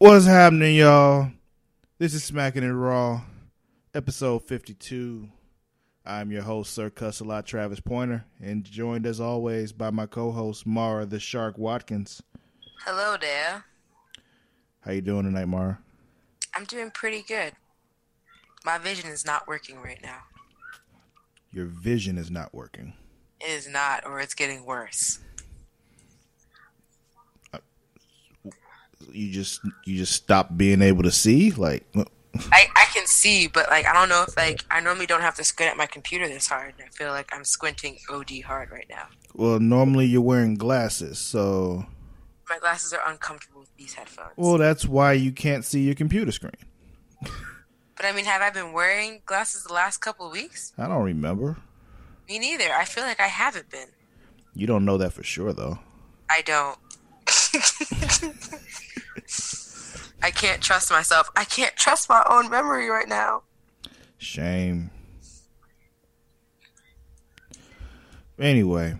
What's happening, y'all? This is Smacking It Raw, episode 52. I'm your host, Sir Cussalott, Travis Pointer, and joined as always by my co-host, Mara the Shark Watkins. Hello there. How you doing tonight, Mara? I'm doing pretty good. My vision is not working right now. Your vision is not working. It is not, or it's getting worse. You just you just stop being able to see, like. Uh, I, I can see, but like I don't know if like I normally don't have to squint at my computer this hard. I feel like I'm squinting OD hard right now. Well, normally you're wearing glasses, so. My glasses are uncomfortable with these headphones. Well, that's why you can't see your computer screen. but I mean, have I been wearing glasses the last couple of weeks? I don't remember. Me neither. I feel like I haven't been. You don't know that for sure, though. I don't. I can't trust myself. I can't trust my own memory right now. Shame. Anyway.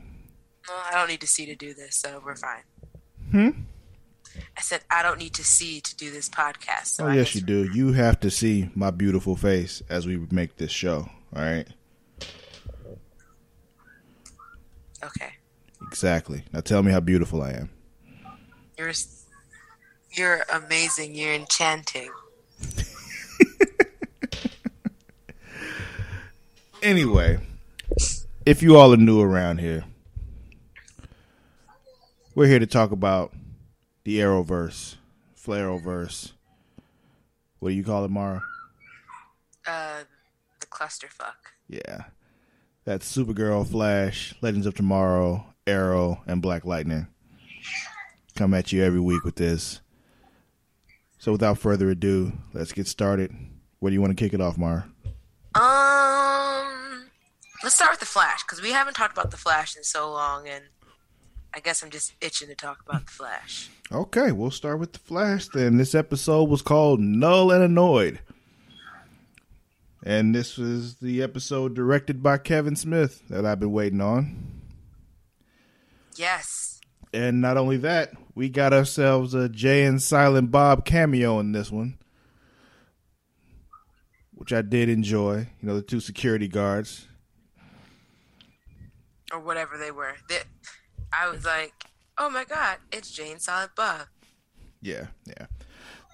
Well, I don't need to see to do this, so we're fine. Hmm? I said I don't need to see to do this podcast. So oh, I yes, you do. You have to see my beautiful face as we make this show. All right? Okay. Exactly. Now tell me how beautiful I am. You're you're amazing. You're enchanting. Anyway, if you all are new around here, we're here to talk about the Arrowverse, Flarrowverse. What do you call it, Mara? Uh, the clusterfuck. Yeah. That's Supergirl, Flash, Legends of Tomorrow, Arrow, and Black Lightning. Come at you every week with this. So without further ado, let's get started. Where do you want to kick it off, Mara? Um, let's start with the Flash because we haven't talked about the Flash in so long, and I guess I'm just itching to talk about the Flash. Okay, we'll start with the Flash then. This episode was called Null and Annoyed. And this was the episode directed by Kevin Smith that I've been waiting on. Yes. And not only that, we got ourselves a Jay and Silent Bob cameo in this one, which I did enjoy. You know, the two security guards. Or whatever they were. They, I was like, oh my god, it's Jay and Silent Bob. Yeah, yeah.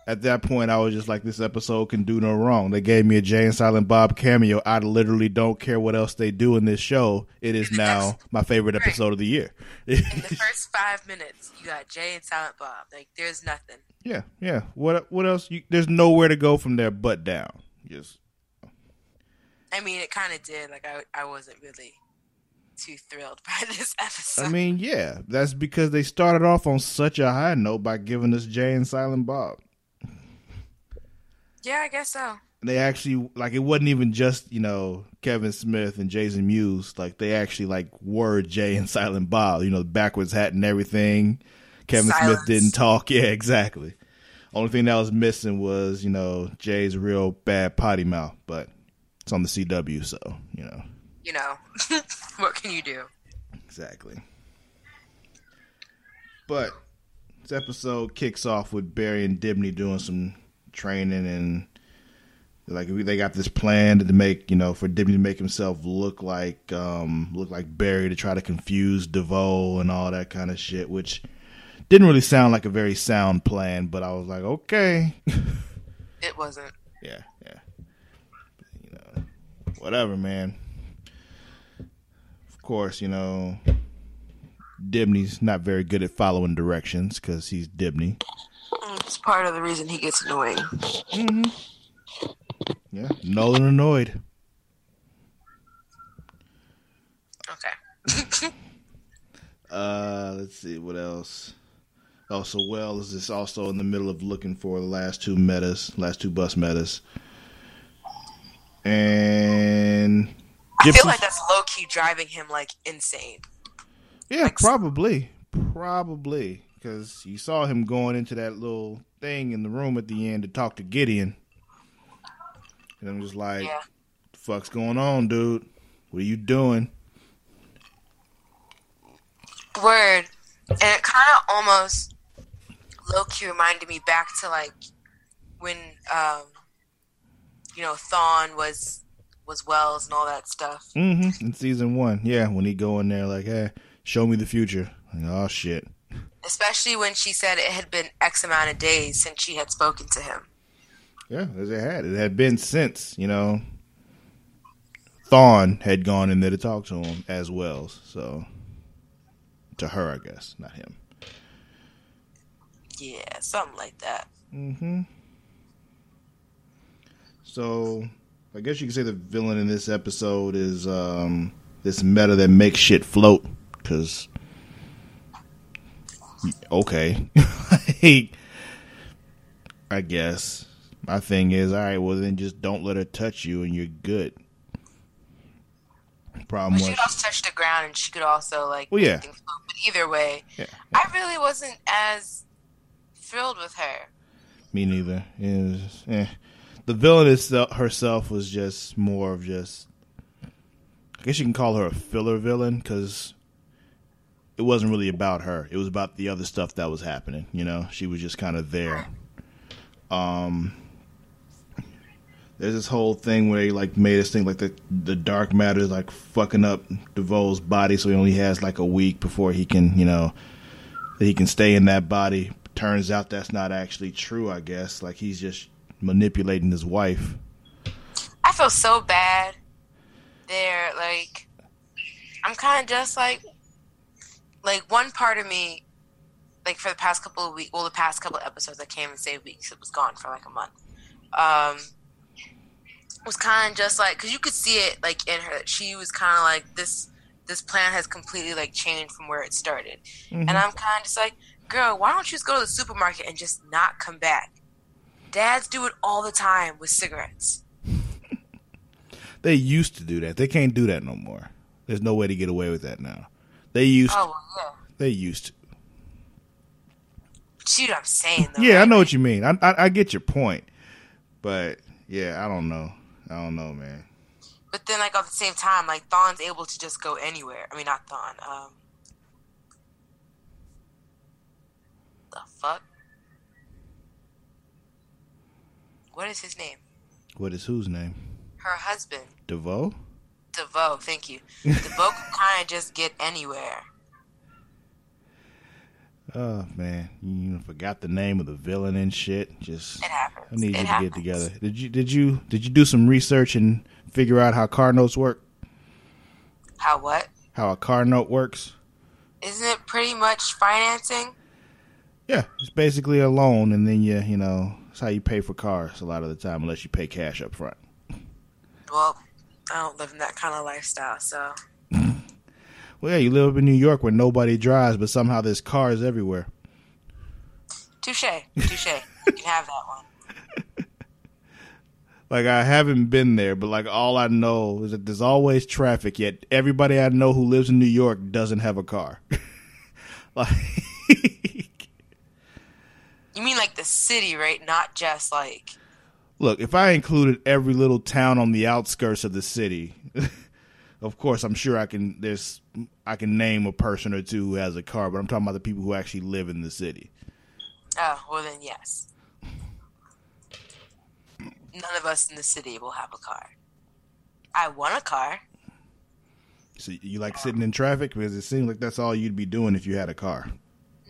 At that point, I was just like, this episode can do no wrong. They gave me a Jay and Silent Bob cameo. I literally don't care what else they do in this show. It is now my favorite episode of the year. In the first five minutes, you got Jay and Silent Bob. Like, there's nothing. yeah, yeah. What what else? You, there's nowhere to go from there but down. Just I mean, it kind of did. Like, I, I wasn't really too thrilled by this episode. I mean, yeah, that's because they started off on such a high note by giving us Jay and Silent Bob. Yeah, I guess so. They actually like it wasn't even just you know Kevin Smith and Jason Mewes. Like they actually like were Jay and Silent Bob. You know, the backwards hat and everything. Kevin Silence. Smith didn't talk. Yeah, exactly. Only thing that was missing was you know Jay's real bad potty mouth, but it's on the CW, so you know You know, what can you do? Exactly. But this episode kicks off with Barry and Dibney doing some training and like they got this plan to make you know for Dibney to make himself look like um look like Barry to try to confuse DeVoe and all that kind of shit, which didn't really sound like a very sound plan, but I was like, okay. It wasn't. yeah, yeah. You know, whatever, man. Of course, you know, Dibney's not very good at following directions because he's Dibney. It's part of the reason he gets annoying. Mm-hmm. Yeah, Null and Annoyed. Okay. Uh, let's see what else. Also, Wells is also in the middle of looking for the last two metas, last two bus metas, and I feel like that's low key driving him like insane. Yeah, Like- probably, probably, because you saw him going into that little thing in the room at the end to talk to Gideon, and I'm just like, Yeah. "The fuck's going on, dude? What are you doing?" Word. And it kind of almost low key reminded me back to like when um, you know Thawne was was Wells and all that stuff. Mm-hmm. In season one, yeah, when he go in there like, "Hey, show me the future." Like, oh shit. Especially when she said it had been X amount of days since she had spoken to him. Yeah, as it had. It had been since you know Thawne had gone in there to talk to him as well. So to her, I guess, not him. Yeah, something like that. Mm-hmm. So, I guess you could say the villain in this episode is um, this meta that makes shit float. Because, okay, I guess my thing is, all right, well then just don't let her touch you, and you're good. Problem Well, she could also touch the ground, and she could also like. Well, yeah. things. But either way, Yeah. I really wasn't as thrilled with her. Me neither. It was, eh. The villain itself, herself was just more of just. I guess you can call her a filler villain because it wasn't really about her. It was about the other stuff that was happening. You know, she was just kind of there. Um, there's this whole thing where he like made us think like the the dark matter is like fucking up DeVoe's body, so he only has like a week before he can, you know, that he can stay in that body. Turns out that's not actually true. I guess like he's just manipulating his wife. I feel so bad. There, like, I'm kind of just like, like one part of me, like for the past couple of weeks, well, the past couple of episodes, I can't even say weeks. It was gone for like a month. Um, was kind of just like, cause you could see it like in her. She was kind of like this. This plan has completely like changed from where it started, and I'm kind of just like, girl, why don't you just go to the supermarket and just not come back? Dads do it all the time with cigarettes. They used to do that. They can't do that no more. There's no way to get away with that now. They used. Oh well, yeah. They used. To. See what I'm saying, though. Yeah, I know what you mean. I, I I get your point, but yeah, I don't know. I don't know, man. But then, like at the same time, like Thawne's able to just go anywhere. I mean, not Thawne. Um, the fuck? What is his name? What is whose name? Her husband, DeVoe. DeVoe. Thank you. DeVoe can kind of just get anywhere. Oh man, you forgot the name of the villain and shit. Just It happens. I need It you to get together. Did you did you did you do some research and figure out how car notes work? How what? How a car note works? Isn't it pretty much financing? Yeah, it's basically a loan, and then you you know it's how you pay for cars a lot of the time, unless you pay cash up front. Well, I don't live in that kind of lifestyle, so mm. Well, yeah, you live up in New York where nobody drives, but somehow there's cars everywhere. touche, touche. you can have that one. Like I haven't been there, but like all I know is that there's always traffic. Yet everybody I know who lives in New York doesn't have a car. like, You mean like the city, right? Not just like look, if I included every little town on the outskirts of the city, of course I'm sure I can. There's I can name a person or two who has a car, but I'm talking about the people who actually live in the city. Oh, well then yes. None of us in the city will have a car. I want a car. So you like sitting in traffic because it seems like that's all you'd be doing if you had a car.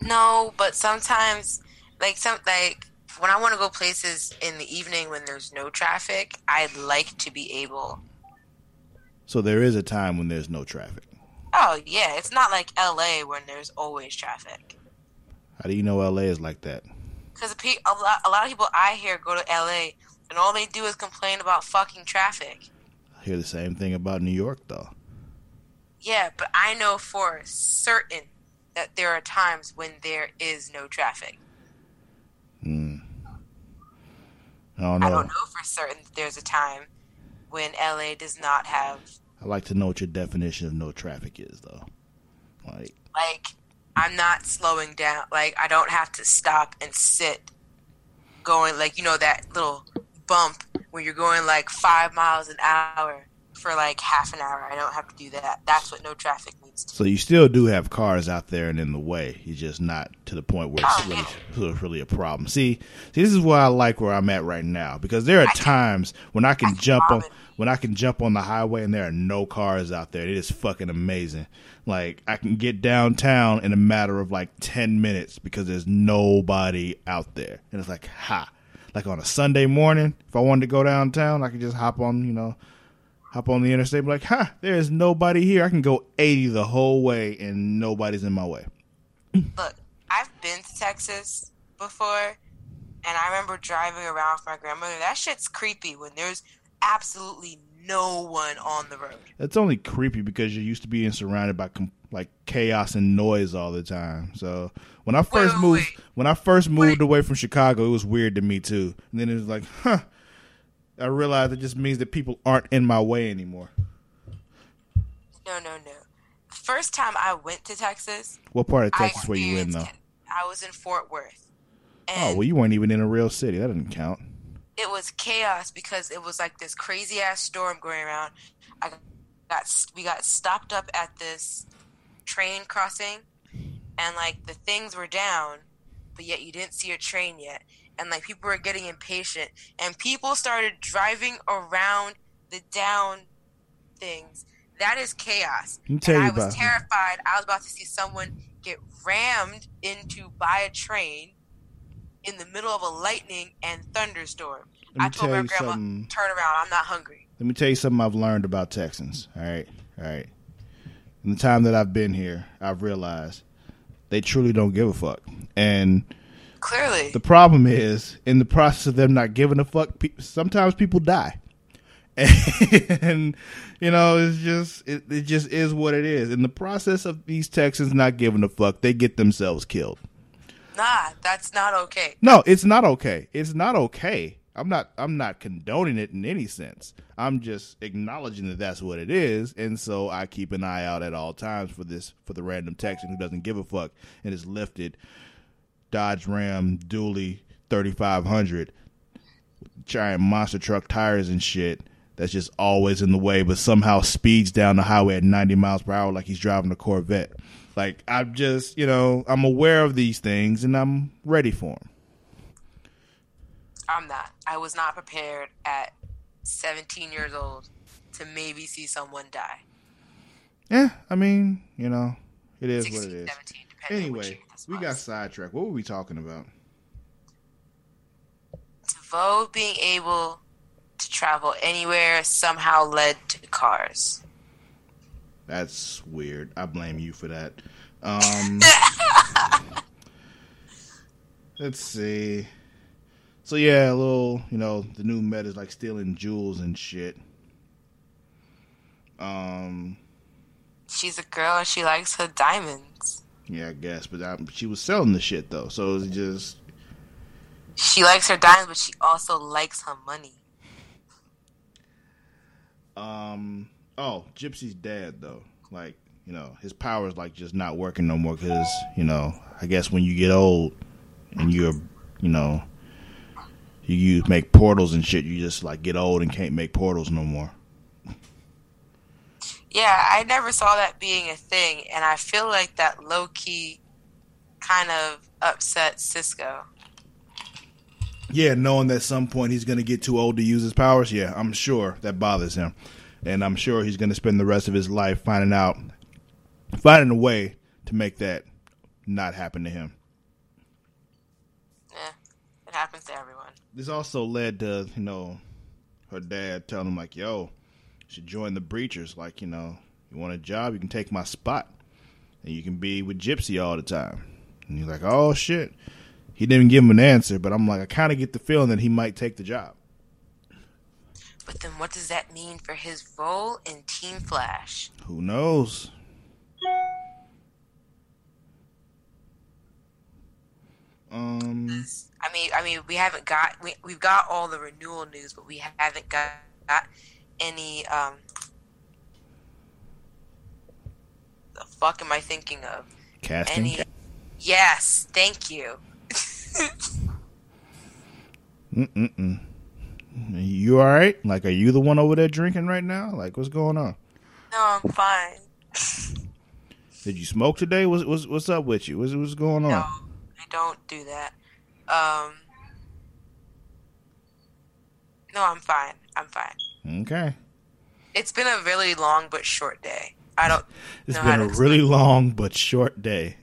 No, but sometimes like some like when I want to go places in the evening when there's no traffic, I'd like to be able So there is a time when there's no traffic. Oh yeah, it's not like LA when there's always traffic. How do you know LA is like that? Because a, lot, a lot of people I hear go to LA and all they do is complain about fucking traffic. I hear the same thing about New York though. Yeah, but I know for certain that there are times when there is no traffic. Hmm. I don't know. I don't know for certain that there's a time when LA does not have I'd like to know what your definition of no traffic is, though. Like, like I'm not slowing down. Like I don't have to stop and sit going like you know that little bump when you're going like 5 miles an hour for like half an hour. I don't have to do that. That's what no traffic So you still do have cars out there and in the way. You're just not to the point where it's really, really a problem. See, see, this is why I like where I'm at right now because there are times when I can I can jump on when I can jump on the highway and there are no cars out there. It is fucking amazing. Like I can get downtown in a matter of like ten minutes because there's nobody out there, and it's like ha. Like on a Sunday morning, if I wanted to go downtown, I could just hop on, you know, hop on the interstate, be like, ha, there is nobody here. I can go 80 the whole way and nobody's in my way. Look, I've been to Texas before, and I remember driving around with my grandmother. That shit's creepy when there's absolutely no one on the road. It's only creepy because you're used to being surrounded by like chaos and noise all the time. So when I first wait, moved, wait. when I first moved Wait. away from Chicago, it was weird to me too. And then it was like, huh. I realize it just means that people aren't in my way anymore. No, no, no. First time I went to Texas, What part of Texas were you in though? I was in Fort Worth. Oh, well, you weren't even in a real city. That didn't count. it was chaos because it was like this crazy ass storm going around. I got we got stopped up at this train crossing, and like the things were down, but yet you didn't see a train yet, and like people were getting impatient, and people started driving around the down things. That is chaos. And I was terrified. I was about to see someone get rammed into by a train in the middle of a lightning and thunderstorm. I told my grandma, something. turn around, I'm not hungry. Let me tell you something I've learned about Texans. All right, all right. In the time that I've been here, I've realized they truly don't give a fuck. And Clearly. the problem is, in the process of them not giving a fuck, pe- sometimes people die. And you know, it's just it, it just is what it is. In the process of these Texans not giving a fuck, they get themselves killed. nah, that's not okay. No, it's not okay. It's not okay. I'm not. I'm not condoning it in any sense. I'm just acknowledging that that's what it is, and so I keep an eye out at all times for this for the random Texan who doesn't give a fuck and is lifted Dodge Ram Dually 3500 giant monster truck tires and shit. That's just always in the way, but somehow speeds down the highway at 90 miles per hour like he's driving a Corvette. Like I'm just, you know, I'm aware of these things and I'm ready for them. I'm not. I was not prepared at 17 years old to maybe see someone die. Yeah, I mean, you know, it is 16, what it is. 17, depending on which Anyway, we got sidetracked. What were we talking about? Devoe being able to travel anywhere somehow led to cars. That's weird. I blame you for that. Um, let's see. So yeah, a little, you know, the new meta is like stealing jewels and shit. Um, She's a girl and she likes her diamonds. Yeah, I guess, but I, she was selling the shit though, so it's just She likes her diamonds, but she also likes her money. Um. Oh, Gypsy's dad though. Like you know, his power is like just not working no more because you know, I guess when you get old and you're, you know, you make portals and shit, you just like get old and can't make portals no more. Yeah, I never saw that being a thing, and I feel like that low key kind of upset Cisco. Yeah, knowing that at some point he's gonna get too old to use his powers. Yeah, I'm sure that bothers him, and I'm sure he's gonna spend the rest of his life finding out, finding a way to make that not happen to him. Yeah, it happens to everyone. this also led to you know her dad telling him like yo should join the breachers. Like you know you want a job you can take my spot. And you can be with gypsy all the time. And you're like oh shit. He didn't give him an answer but i'm like i kind of get the feeling that he might take the job. But then what does that mean for his role in Team Flash? who knows? Um I mean, I mean, we haven't got we we've got all the renewal news, but we haven't got, got any. Um, the fuck am I thinking of? casting Any? Yes, thank you. Mm-mm-mm. you all right like are you the one over there drinking right now like what's going on No, I'm fine. Did you smoke today? What's what's, what's up with you? What's what's going on? No, I don't do that. Um, no, I'm fine. I'm fine. Okay. It's been a really long but short day. I don't It's been a really long but short day.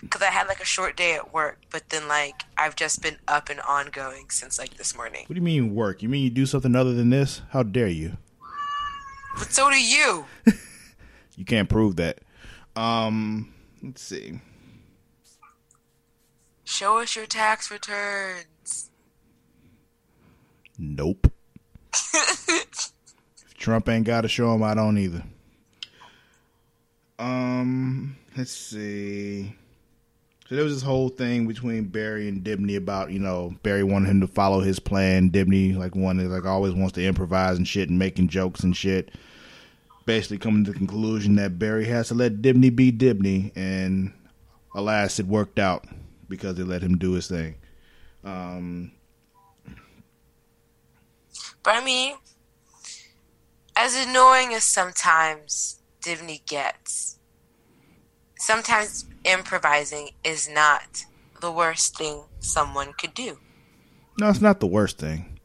because I had like a short day at work, but then like I've just been up and ongoing since like this morning. What do you mean work? You mean you do something other than this? How dare you? But so do you. You can't prove that. Um, let's see. Show us your tax returns. Nope. If Trump ain't got to show him, I don't either. Um, let's see. So there was this whole thing between Barry and Dibney about you know Barry wanted him to follow his plan. Dibney like wanted like always wants to improvise and shit and making jokes and shit. Basically coming to the conclusion that Barry has to let Dibney be Dibney, and alas, it worked out because they let him do his thing. Um, But I mean, as annoying as sometimes Dibney gets, sometimes improvising is not the worst thing someone could do. No, it's not the worst thing.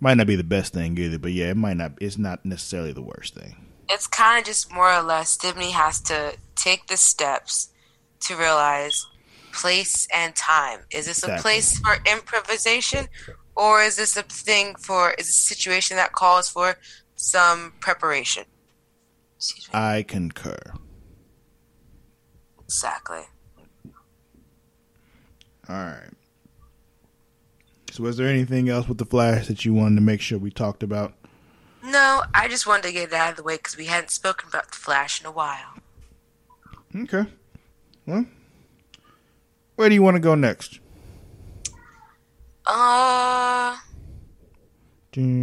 Might not be the best thing either, but yeah, it might not. It's not necessarily the worst thing. It's kind of just more or less Dibney has to take the steps to realize place and time. Is this a Exactly. place for improvisation, or is this a thing for is a situation that calls for some preparation? I concur. exactly. All right. So, was there anything else with the Flash that you wanted to make sure we talked about? No, I just wanted to get it out of the way because we hadn't spoken about the Flash in a while. Okay. Well, where do you want to go next? Uh, do you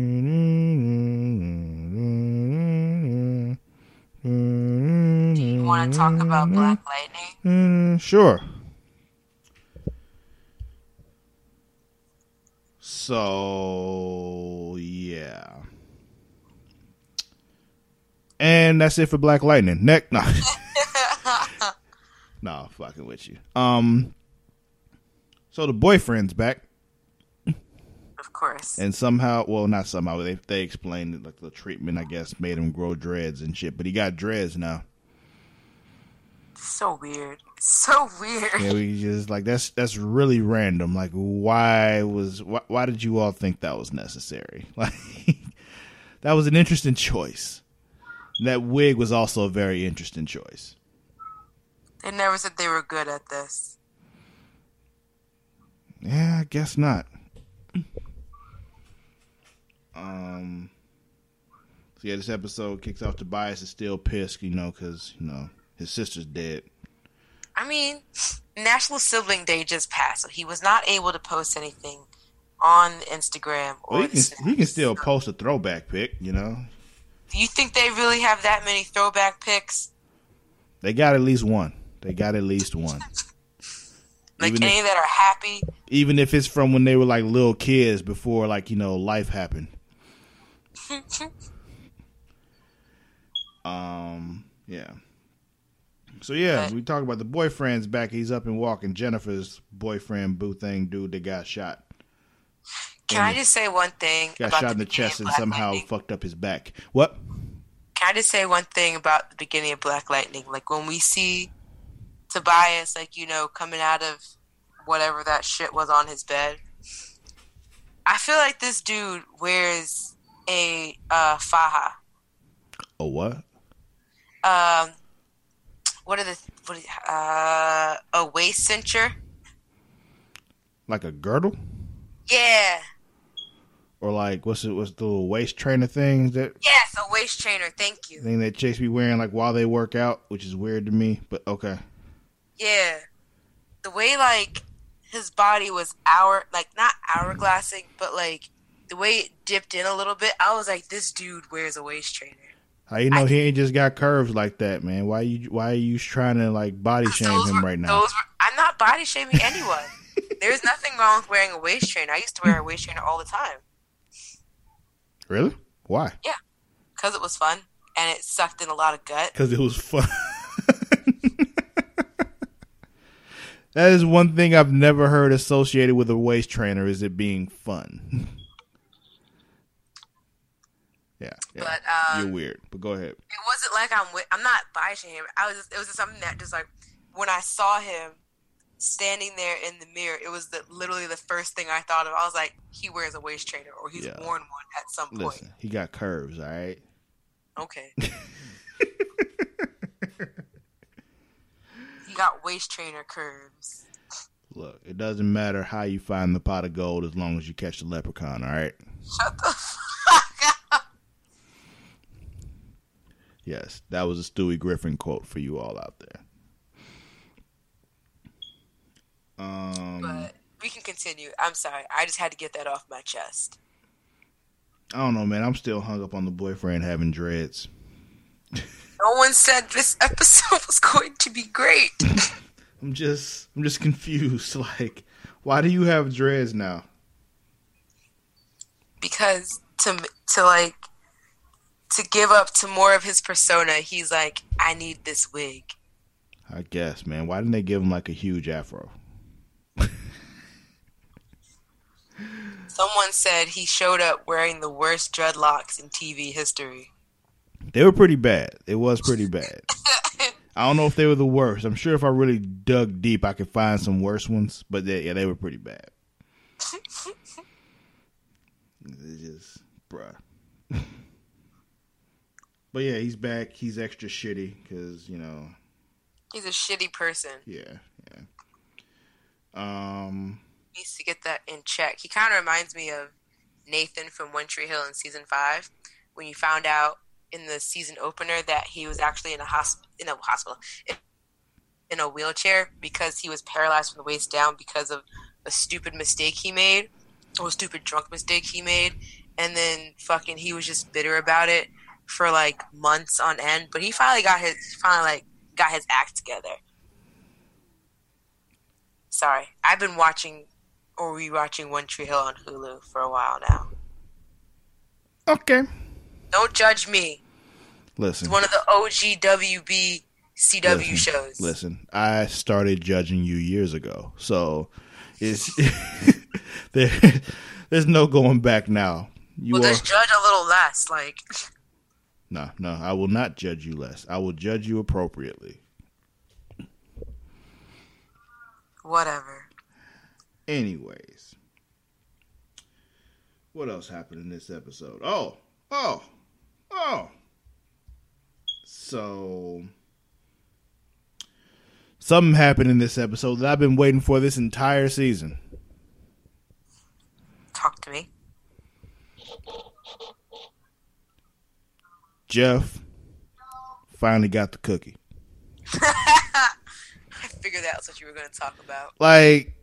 want to talk about Black Lightning? Mm, sure. So yeah, and that's it for Black Lightning. Next, no, no, fucking with you. Um, so the boyfriend's back, Of course. and somehow, well, not somehow, they they explained it, like the treatment, I guess, made him grow dreads and shit. But he got dreads now. So weird. So weird. Yeah, we just like that's that's really random. Like, why was why, why did you all think that was necessary? Like, that was an interesting choice. That wig was also a very interesting choice. They never said they were good at this. Yeah, I guess not. Um. So yeah, this episode kicks off. Tobias is still pissed, you know, because you know his sister's dead. I mean, National Sibling Day just passed, so he was not able to post anything on Instagram or Well, he can he can still post a throwback pic, you know. Do you think they really have that many throwback pics? They got at least one. They got at least one. Like Even if- that are happy? even if it's from when they were like little kids before like you know life happened. Um yeah. So yeah But- we talked about the boyfriend's back. He's up and walking. Jennifer's boyfriend boo thing dude that got shot. Can I just say one thing got shot in the chest and somehow Lightning? fucked up his back. What? Can I just say one thing about the beginning of Black Lightning? Like when we see Tobias, like you know, coming out of whatever that shit was on his bed, I feel like this dude wears a uh, faja. a what Um, what are the what? Is, uh, a waist cincher. like a girdle Yeah. or like what's it what's the little waist trainer thing that Yes, a waist trainer. Thank you. thing that chicks be wearing like while they work out which is weird to me but okay Yeah. The way like his body was hour like not hourglassing, but like the way it dipped in a little bit, I was like, this dude wears a waist trainer. How you know he ain't just got curves like that, man? Why you why are you trying to like body shame him were- right now? Those were, I'm not body shaming anyone. There's nothing wrong with wearing a waist trainer. I used to wear a waist trainer all the time Really? Why? Yeah, because it was fun and it sucked in a lot of gut. because it was fun. That is one thing I've never heard associated with a waist trainer is it being fun. yeah, yeah. But um, you're weird. But go ahead. it wasn't like I'm with, I'm not bashing him. I was just, it was just something that just like when I saw him standing there in the mirror, it was the, literally the first thing I thought of. I was like, he wears a waist trainer or he's Yeah. worn one at some point. Listen, he got curves. All right. Okay. got waist trainer curves. Look, it doesn't matter how you find the pot of gold as long as you catch the leprechaun. All right. Shut the fuck up. Yes, that was a Stewie Griffin quote for you all out there. Um, But we can continue. I'm sorry. I just had to get that off my chest. I don't know, man. I'm still hung up on the boyfriend having dreads. No one said this episode was going to be great. I'm just, I'm just confused. Like, why do you have dreads now? because to to like to give up to more of his persona, he's like, I need this wig. I guess, man. Why didn't they give him like a huge afro? Someone said he showed up wearing the worst dreadlocks in TV history. They were pretty bad. It was pretty bad. I don't know if they were the worst. I'm sure if I really dug deep, I could find some worse ones. But they, yeah, they were pretty bad. It's just, bruh. but yeah, he's back. He's extra shitty because you know, He's a shitty person. yeah, yeah. Um, He needs to get that in check. He kind of reminds me of Nathan from One Tree Hill in season five, when you found out in the season opener that he was actually in a hosp- in a hospital in- a wheelchair because he was paralyzed from the waist down because of a stupid mistake he made or a stupid drunk mistake he made. And then fucking he was just bitter about it for like months on end. But he finally got his finally like got his act together. Sorry. I've been watching or rewatching one tree hill on hulu for a while now. Okay. Don't judge me Listen, it's one of the og wb cw Listen, shows Listen, I started judging you years ago, so it's there. There's no going back now. You well just judge a little less like no, no. I will not judge you less. I will judge you appropriately. whatever Anyways, what else happened in this episode? Oh, oh, oh. So, something happened in this episode that I've been waiting for this entire season. talk to me Jeff finally got the cookie. i figured that's what you were going to talk about Like,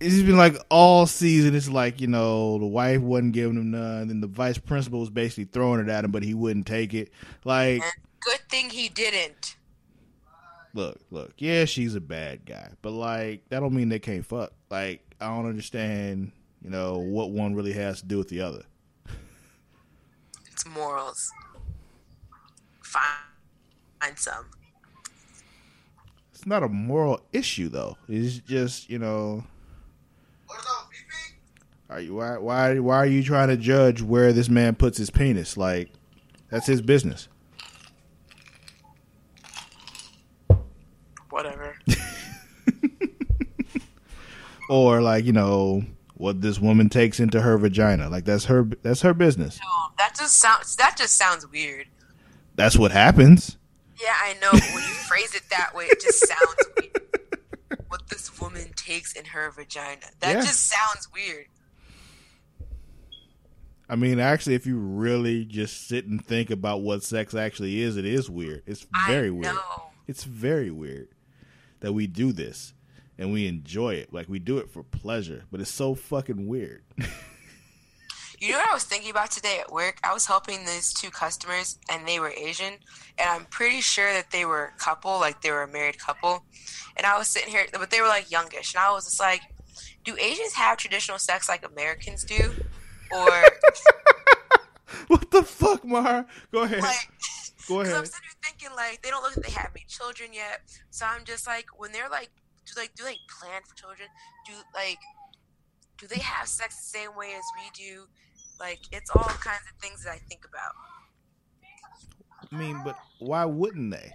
it's been like all season. It's like you know the wife wasn't giving him none, and the vice principal was basically throwing it at him, but he wouldn't take it. Like, good thing he didn't look, look, yeah, she's a bad guy, but like that don't mean they can't fuck. Like, I don't understand, you know, what one really has to do with the other. It's morals. Find, find some. It's not a moral issue though. It's just you know, you why why why are you trying to judge where this man puts his penis? Like, that's his business. Whatever. or like you know what this woman takes into her vagina like that's her that's her business No, that just sounds. That just sounds weird. that's what happens Yeah, I know. But when you phrase it that way, it just sounds weird. What this woman takes in her vagina. That Yeah. just sounds weird. I mean actually if you really just sit and think about what sex actually is it is weird it's very I weird know. it's very weird that we do this and we enjoy it like we do it for pleasure but it's so fucking weird You know what I was thinking about today at work? I was helping these two customers, and they were Asian, and I'm pretty sure that they were a couple, like they were a married couple. And I was sitting here, but they were like youngish, and I was just like, "Do Asians have traditional sex like Americans do, or what the fuck Mara? go ahead like, Go 'Cause I'm sitting here thinking like they don't look like they have any children yet. So I'm just like when they're like do like do they plan for children? Do like do they have sex the same way as we do? Like it's all kinds of things that I think about. I mean, but why wouldn't they?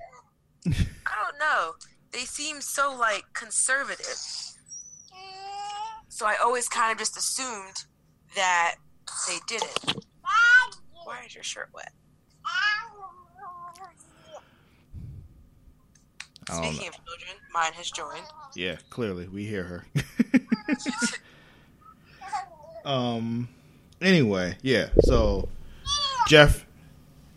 I don't know. They seem so like conservative. So I always kind of just assumed that they did it. Why is your shirt wet? I don't know. Speaking of children, mine has joined. Yeah, clearly we hear her. um. Anyway, yeah. So Jeff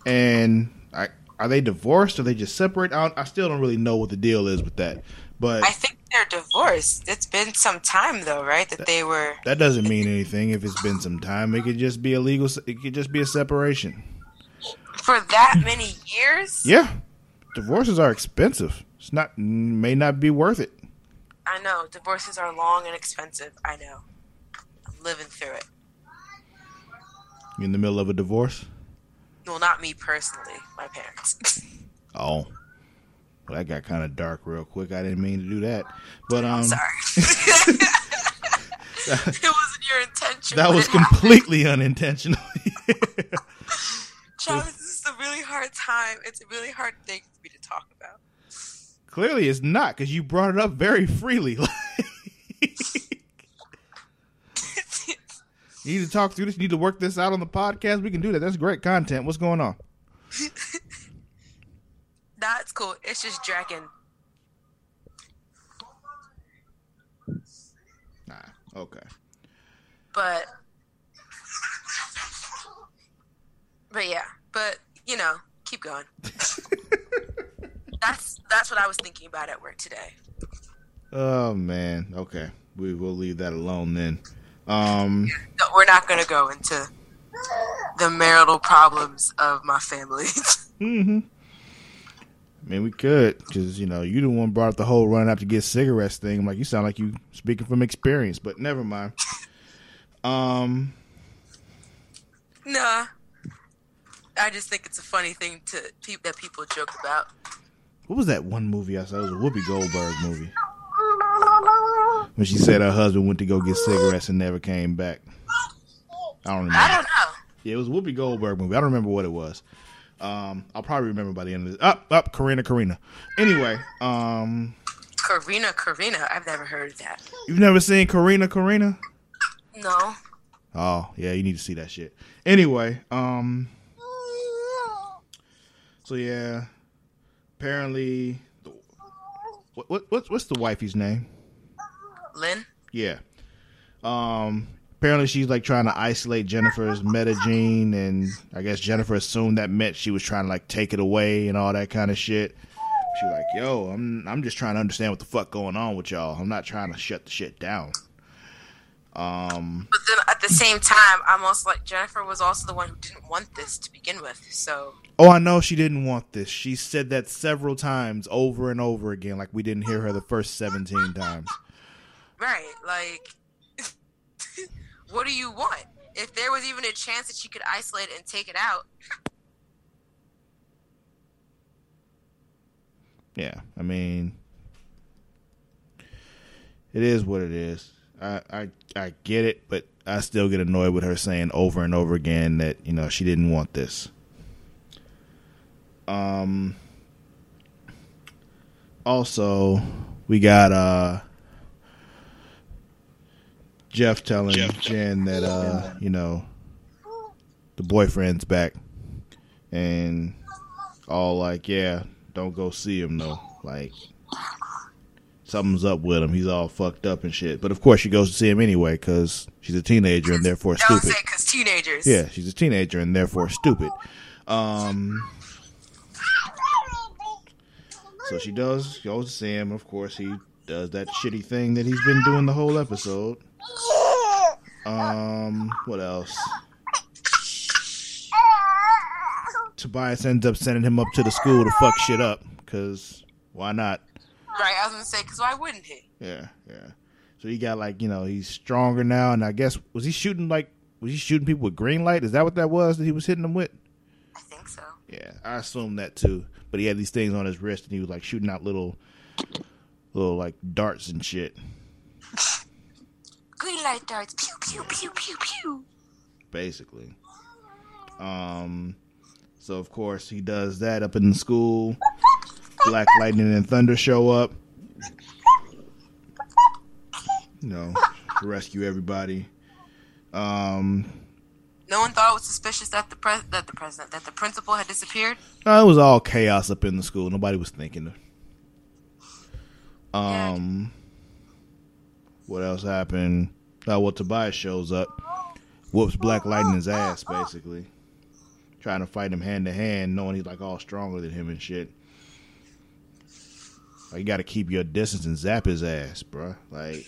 and I are they divorced or they just separate? I, I still don't really know what the deal is with that. But I think they're divorced. It's been some time though, right? That they were. that doesn't mean anything. If it's been some time, it could just be a legal. It could just be a separation. for that many years. Yeah, divorces are expensive. It's not may not be worth it. I know divorces are long and expensive. I know. I'm living through it. You in the middle of a divorce? Well, not me personally. My parents. Oh, well, that got kind of dark real quick. I didn't mean to do that, but um, I'm sorry. it wasn't your intention. that was it happened. completely unintentional. Travis, this is a really hard time. It's a really hard thing for me to talk about. Clearly, it's not because you brought it up very freely. you need to talk through this. You need to work this out on the podcast. We can do that. That's great content. What's going on? That's cool. It's just dragging. Nah. Okay. But but yeah, but you know, keep going. that's that's what I was thinking about at work today. Oh man. Okay. We will leave that alone then. Um. No, we're not going to go into the marital problems of my family. hmm I mean, we could, because you know, you the one brought up the whole running out to get cigarettes thing. I'm like, you sound like you speaking from experience, but never mind. Um, nah. I just think it's a funny thing to pe- that people joke about. what was that one movie I saw? It was a Whoopi Goldberg movie when she said her husband went to go get cigarettes and never came back. I don't remember. I don't know. Yeah, it was a Whoopi Goldberg movie. I don't remember what it was. Um, I'll probably remember by the end of this. Up, up, Corrina, Corrina. Anyway, um, Corrina, Corrina. I've never heard of that. you've never seen Corrina, Corrina? No. Oh, yeah, you need to see that shit. Anyway, um, so yeah, apparently, what, what what's what's the wifey's name? Lynn? Yeah, um, apparently she's like trying to isolate Jennifer's metagene, and I guess Jennifer assumed that meant she was trying to like take it away and all that kind of shit. She's like, "Yo, I'm I'm just trying to understand what the fuck going on with y'all. I'm not trying to shut the shit down." Um, But then at the same time, I'm also like Jennifer was also the one who didn't want this to begin with. So Oh, I know she didn't want this. She said that several times over and over again, like we didn't hear her the first 17 times. right, like, what do you want? If there was even a chance that she could isolate it and take it out, Yeah, I mean, it is what it is. I, I, I get it, but I still get annoyed with her saying over and over again that, you know, she didn't want this. Um, also, we got, uh, Jeff telling Jen that, uh, you know, the boyfriend's back and all like, yeah, don't go see him though. Like something's up with him. He's all fucked up and shit. But of course, she goes to see him anyway because she's a teenager and therefore I would stupid. because teenagers. Yeah, she's a teenager and therefore stupid. Um, so she does goes to see him. Of course, he does that shitty thing that he's been doing the whole episode. Um, what else? Tobias ends up sending him up to the school to fuck shit up because why not? Right, I was gonna say because why wouldn't he? Yeah, yeah. So he got like you know he's stronger now, and I guess was he shooting like was he shooting people with green light? Is that what that was that he was hitting them with? I think so. Yeah, I assume that too. But he had these things on his wrist, and he was like shooting out little, little like darts and shit. Green light darts. Pew pew pew pew pew. Basically. Um. So of course he does that up in the school. Black Lightning and Thunder show up. You know, to rescue everybody. Um. No one thought it was suspicious that the pres- that the president that the principal had disappeared. No, it was all chaos up in the school. Nobody was thinking. Yeah. Um, what else happened? Oh, well, Tobias shows up, whoops Black Lightning's ass, basically, trying to fight him hand to hand, knowing he's like all stronger than him and shit. Like, you got to keep your distance and zap his ass, bruh. Like,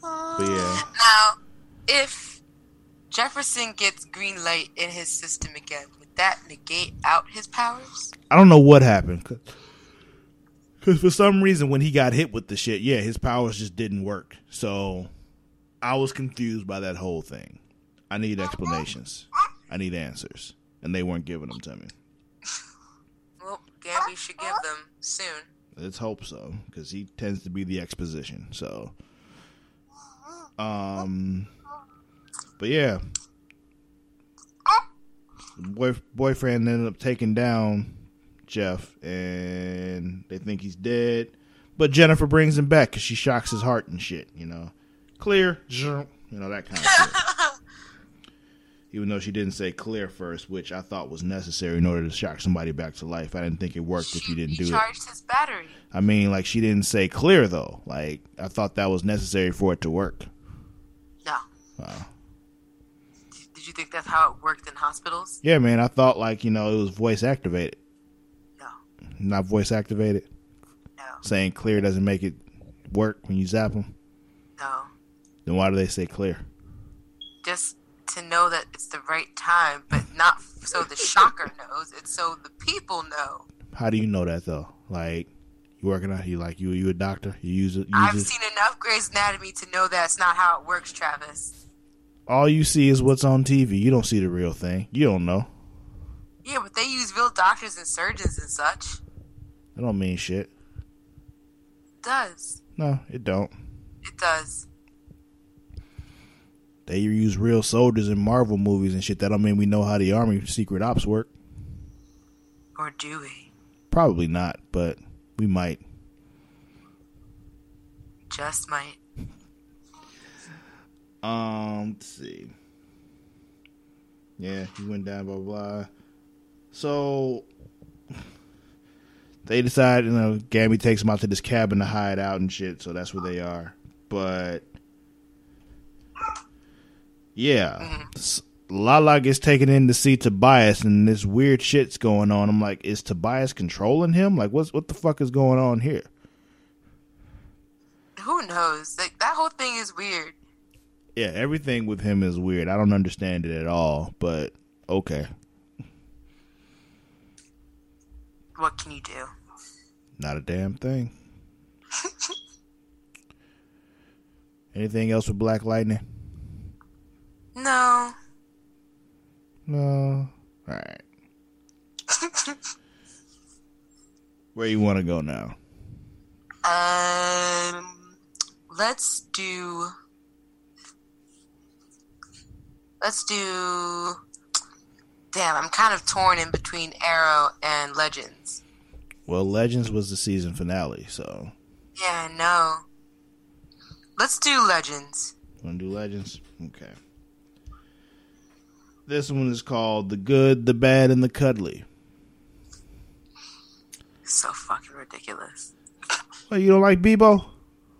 but yeah, Now, if Jefferson gets green light in his system again, would that negate out his powers? I don't know what happened. Because for some reason, when he got hit with the shit, yeah, his powers just didn't work. So I was confused by that whole thing. I need explanations. I need answers. And they weren't giving them to me. Well, Gambi should give them soon. Let's hope so, because he tends to be the exposition. So, um, but yeah, boy, boyfriend ended up taking down Jeff, and they think he's dead. But Jennifer brings him back because she shocks his heart and shit. You know, clear, you know that kind of shit. Even though she didn't say clear first, which I thought was necessary in order to shock somebody back to life. I didn't think it worked if you didn't do it. Recharged his battery. I mean, like she didn't say clear though. Like I thought that was necessary for it to work. No. Wow. Did you think that's how it worked in hospitals? Yeah, man. I thought like you know it was voice activated. Not voice activated. No. Saying clear doesn't make it work when you zap them. No. Then why do they say clear? Just to know that it's the right time, but not so the shocker knows. It's so the people know. How do you know that though? Like you working out? You like you you a doctor? You use it? I've seen enough Grey's Anatomy to know that's not how it works, Travis. All you see is what's on TV. You don't see the real thing. You don't know. Yeah, but they use real doctors and surgeons and such. That don't mean shit. It does. No, it don't. It does. They use real soldiers in Marvel movies and shit. That don't mean we know how the army secret ops work. Or do we? Probably not, but we might. Just might. Um, let's see. Yeah, he went down, blah blah. blah. So they decide, you know, Gambi takes him out to this cabin to hide out and shit. So that's where they are. But yeah, Lala gets taken in to see Tobias, and this weird shit's going on. I'm like, is Tobias controlling him? Like, what's what the fuck is going on here? Who knows? Like that whole thing is weird. Yeah, everything with him is weird. I don't understand it at all, but okay. What can you do? Not a damn thing. Anything else with Black Lightning? No. No. All right. Where you want to go now? Um, let's do. Let's do. Damn, I'm kind of torn in between Arrow and Legends. Well, Legends was the season finale, so Yeah, I know. Let's do Legends. want to do Legends? Okay. This one is called The Good, the Bad, and the Cuddly. So fucking ridiculous. Well, you don't like Beebo?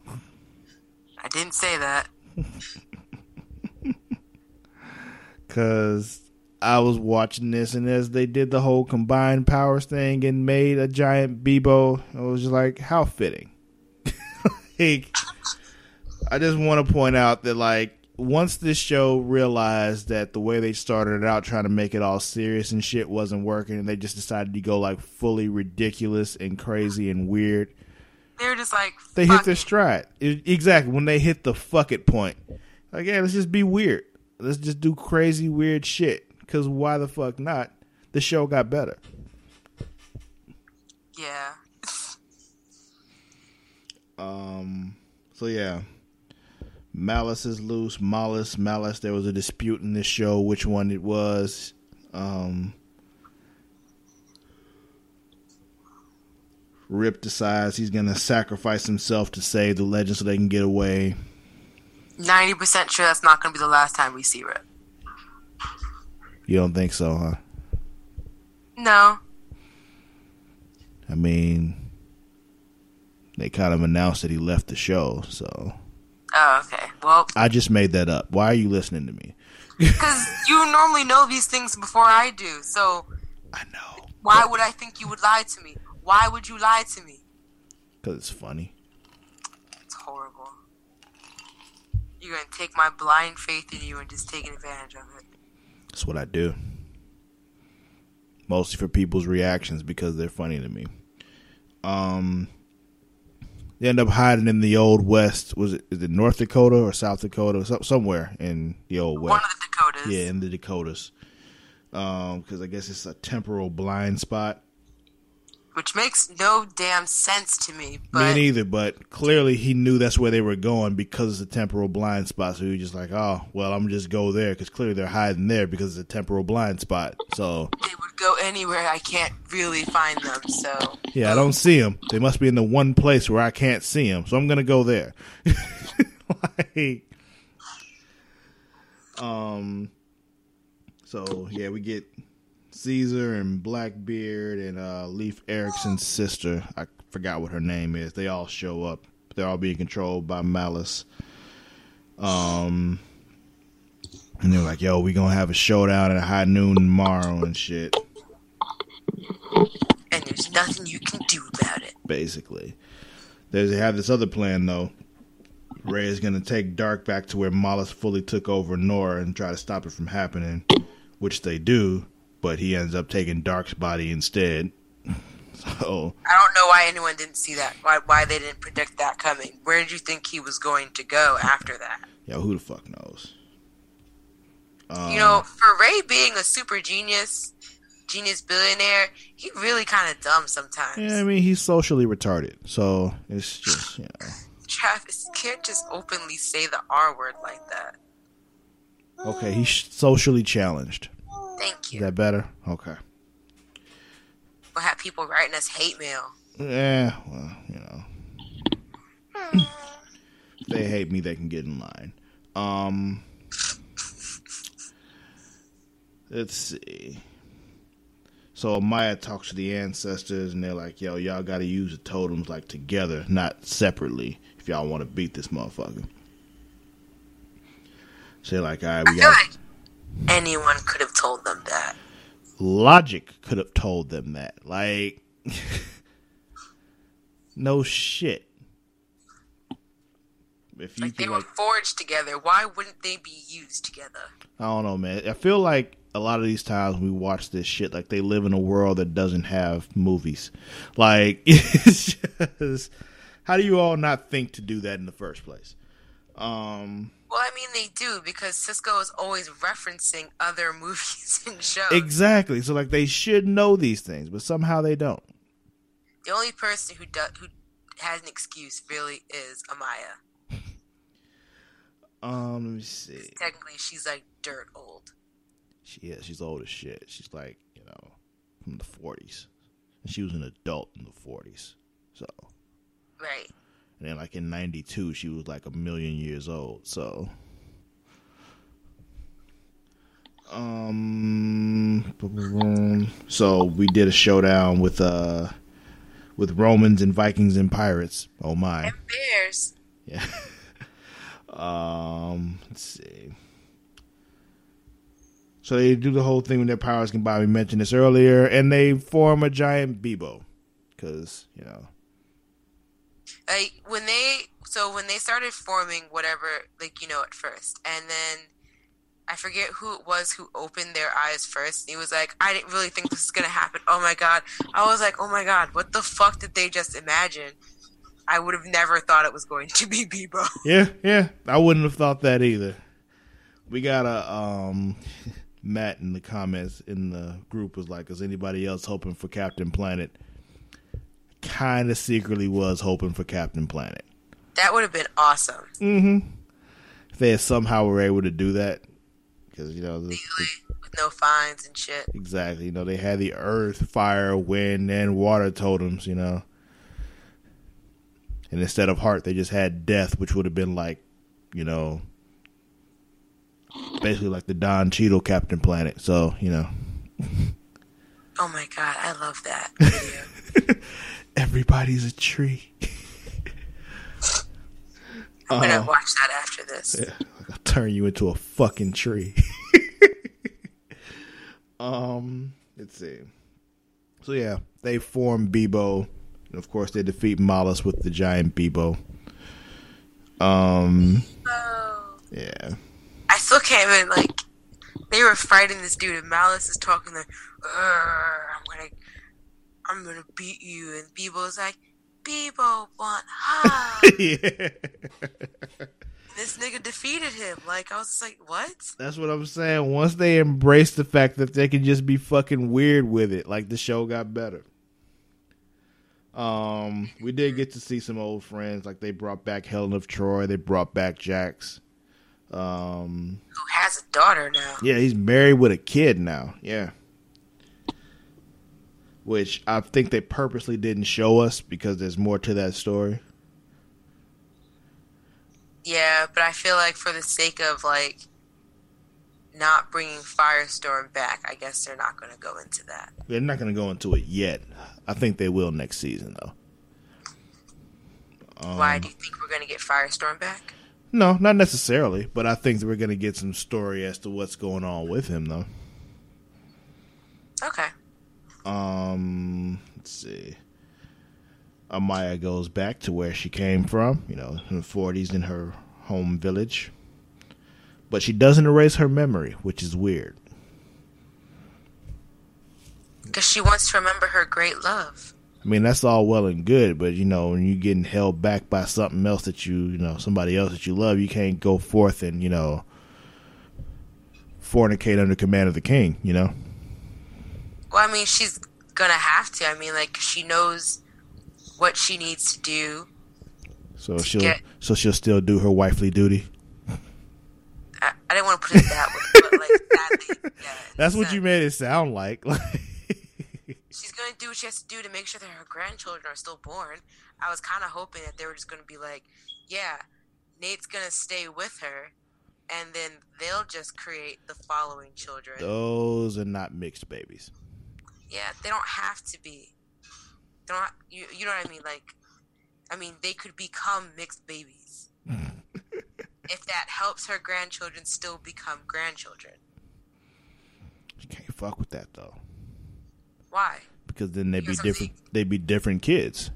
I didn't say that. Cause I was watching this, and as they did the whole combined powers thing and made a giant Beebo, I was just like, how fitting. like, I just want to point out that like once this show realized that the way they started it out, trying to make it all serious and shit, wasn't working, and they just decided to go like fully ridiculous and crazy and weird. They're just like They hit their it. stride. I- exactly when they hit the fuck it point. Like, yeah, let's just be weird. Let's just do crazy weird shit. Because why the fuck not? The show got better. Yeah. Um. So yeah, Malice is loose. Malice, Malice. There was a dispute in this show which one it was. Um. Rip decides he's gonna sacrifice himself to save the legend so they can get away. 90% sure that's not going to be the last time we see Rip. You don't think so, huh? No. I mean, they kind of announced that he left the show, so Oh, okay. Well, I just made that up. Why are you listening to me? because you normally know these things before I do, so I know. why would I think you would lie to me? Why would you lie to me? Because it's funny. It's horrible. You're going to take my blind faith in you and just taking advantage of it. That's what I do. Mostly for people's reactions because they're funny to me. Um, they end up hiding in the old west. Was it is it North Dakota or South Dakota? So, somewhere in the old west. One of the Dakotas. Yeah, in the Dakotas. Um, because I guess it's a temporal blind spot. Which makes no damn sense to me. Me But neither, but clearly he knew that's where they were going because it's a temporal blind spot. So he was just like, "Oh, well, I'm just go there," because clearly they're hiding there because it's a temporal blind spot. So they would go anywhere. I can't really find them. So yeah, I don't see them. They must be in the one place where I can't see them. So I'm gonna go there. like, um. So yeah, we get Caesar and Blackbeard and uh, Leif Erikson's sister. I forgot what her name is. They all show up. They're all being controlled by Mallus. Um, and they're like, "Yo, we gonna have a showdown at high noon tomorrow and shit." and there's nothing you can do about it. Basically, there's they have this other plan though. Ray is gonna take Darhk back to where Mallus fully took over Nora and try to stop it from happening, which they do. But he ends up taking Darhk's body instead. So I don't know why anyone didn't see that. Why why they didn't predict that coming. Where did you think he was going to go after that? yeah, who the fuck knows? Um, you know, for Ray being a super genius, genius billionaire, he really kind of dumb sometimes. yeah, I mean he's socially retarded, so it's just you know. Travis can't just openly say the R word like that. Okay, he's socially challenged. Thank Is you. that better? Okay. We'll have people writing us hate mail. Yeah, well, you know. if they hate me, they can get in line. Um Let's see. So Maya talks to the ancestors and they're like, yo, y'all gotta use the totems like together, not separately, if y'all wanna beat this motherfucker. So they're like, alright, we got like anyone could have told them that. logic could have told them that. Like no shit. If you Like they could were forged together. Why wouldn't they be used together? I don't know, man. I feel like a lot of these times we watch this shit, like they live in a world that doesn't have movies. Like it's just how do you all not think to do that in the first place? Um Well, I mean, they do because Cisco is always referencing other movies and shows. exactly. So like they should know these things, but somehow they don't. the only person who does who has an excuse really is Amaya. Um let me see. Technically, she's like dirt old. She is. She's old as shit. She's like, you know, from the forties. And she was an adult in the forties. So Right. And then like in ninety two she was like a million years old. So um so we did a showdown with uh with Romans and Vikings and pirates. Oh my. And bears. Yeah. um, let's see. So they do the whole thing with their powers combined. We mentioned this earlier, and they form a giant Beebo, because you know. Like when they so when they started forming whatever like you know at first, and then I forget who it was who opened their eyes first. He was like, I didn't really think this was gonna happen. Oh my god. I was like, oh my god, what the fuck did they just imagine? I would have never thought it was going to be Beebo. Yeah, yeah. I wouldn't have thought that either. We got a um, Matt in the comments in the group was like, "Is anybody else hoping for Captain Planet?" Kind of secretly was hoping for Captain Planet. That would have been awesome. Mm-hmm. If they had somehow were able to do that, because you know, the, the, with no fines and shit. Exactly. You know, they had the earth, fire, wind, and water totems. You know, and instead of heart, they just had death, which would have been like, you know, basically like the Don Cheadle Captain Planet. So you know. Oh my god, I love that video. Everybody's a tree. I'm gonna uh, watch that after this. Yeah, I'll turn you into a fucking tree. um, let's see. So yeah, they form Beebo, and of course they defeat Mallus with the giant Beebo. Um, oh. yeah. I still can't even like. They were fighting this dude, and Mallus is talking like, "I'm gonna, I'm gonna beat you," and Beebo's like, "Beebo want high." yeah. This nigga defeated him. Like I was like, what? That's what I'm saying. Once they embrace the fact that they can just be fucking weird with it, like the show got better. Um, we did get to see some old friends. Like they brought back Helen of Troy. They brought back Jax. Um, who has a daughter now? Yeah, he's married with a kid now. Yeah, which I think they purposely didn't show us because there's more to that story. Yeah, but I feel like for the sake of like not bringing Firestorm back, I guess they're not going to go into that. They're not going to go into it yet. I think they will next season, though. Um, Why do you think we're going to get Firestorm back? No, not necessarily, but I think that we're going to get some story as to what's going on with him, though. Okay. Um, let's see. Amaya goes back to where she came from, you know, in the 40s in her home village. But she doesn't erase her memory, which is weird. Because she wants to remember her great love. I mean, that's all well and good, but you know, when you're getting held back by something else that you, you know, somebody else that you love, you can't go forth and, you know, fornicate under command of the king, you know? Well, I mean, she's gonna have to. I mean, like, she knows what she needs to do. So she'll get, so she'll still do her wifely duty. I, I didn't want to put it that way, but like yeah, That's what you made it sound like. She's gonna do what she has to do to make sure that her grandchildren are still born. I was kind of hoping that they were just gonna be like, yeah, Nate's gonna stay with her, and then they'll just create the following children. Those are not mixed babies. Yeah, they don't have to be don't you you know what I mean? Like, I mean, they could become mixed babies if that helps her grandchildren still become grandchildren. You can't fuck with that though. Why? Because then they'd be different. They'd be different kids.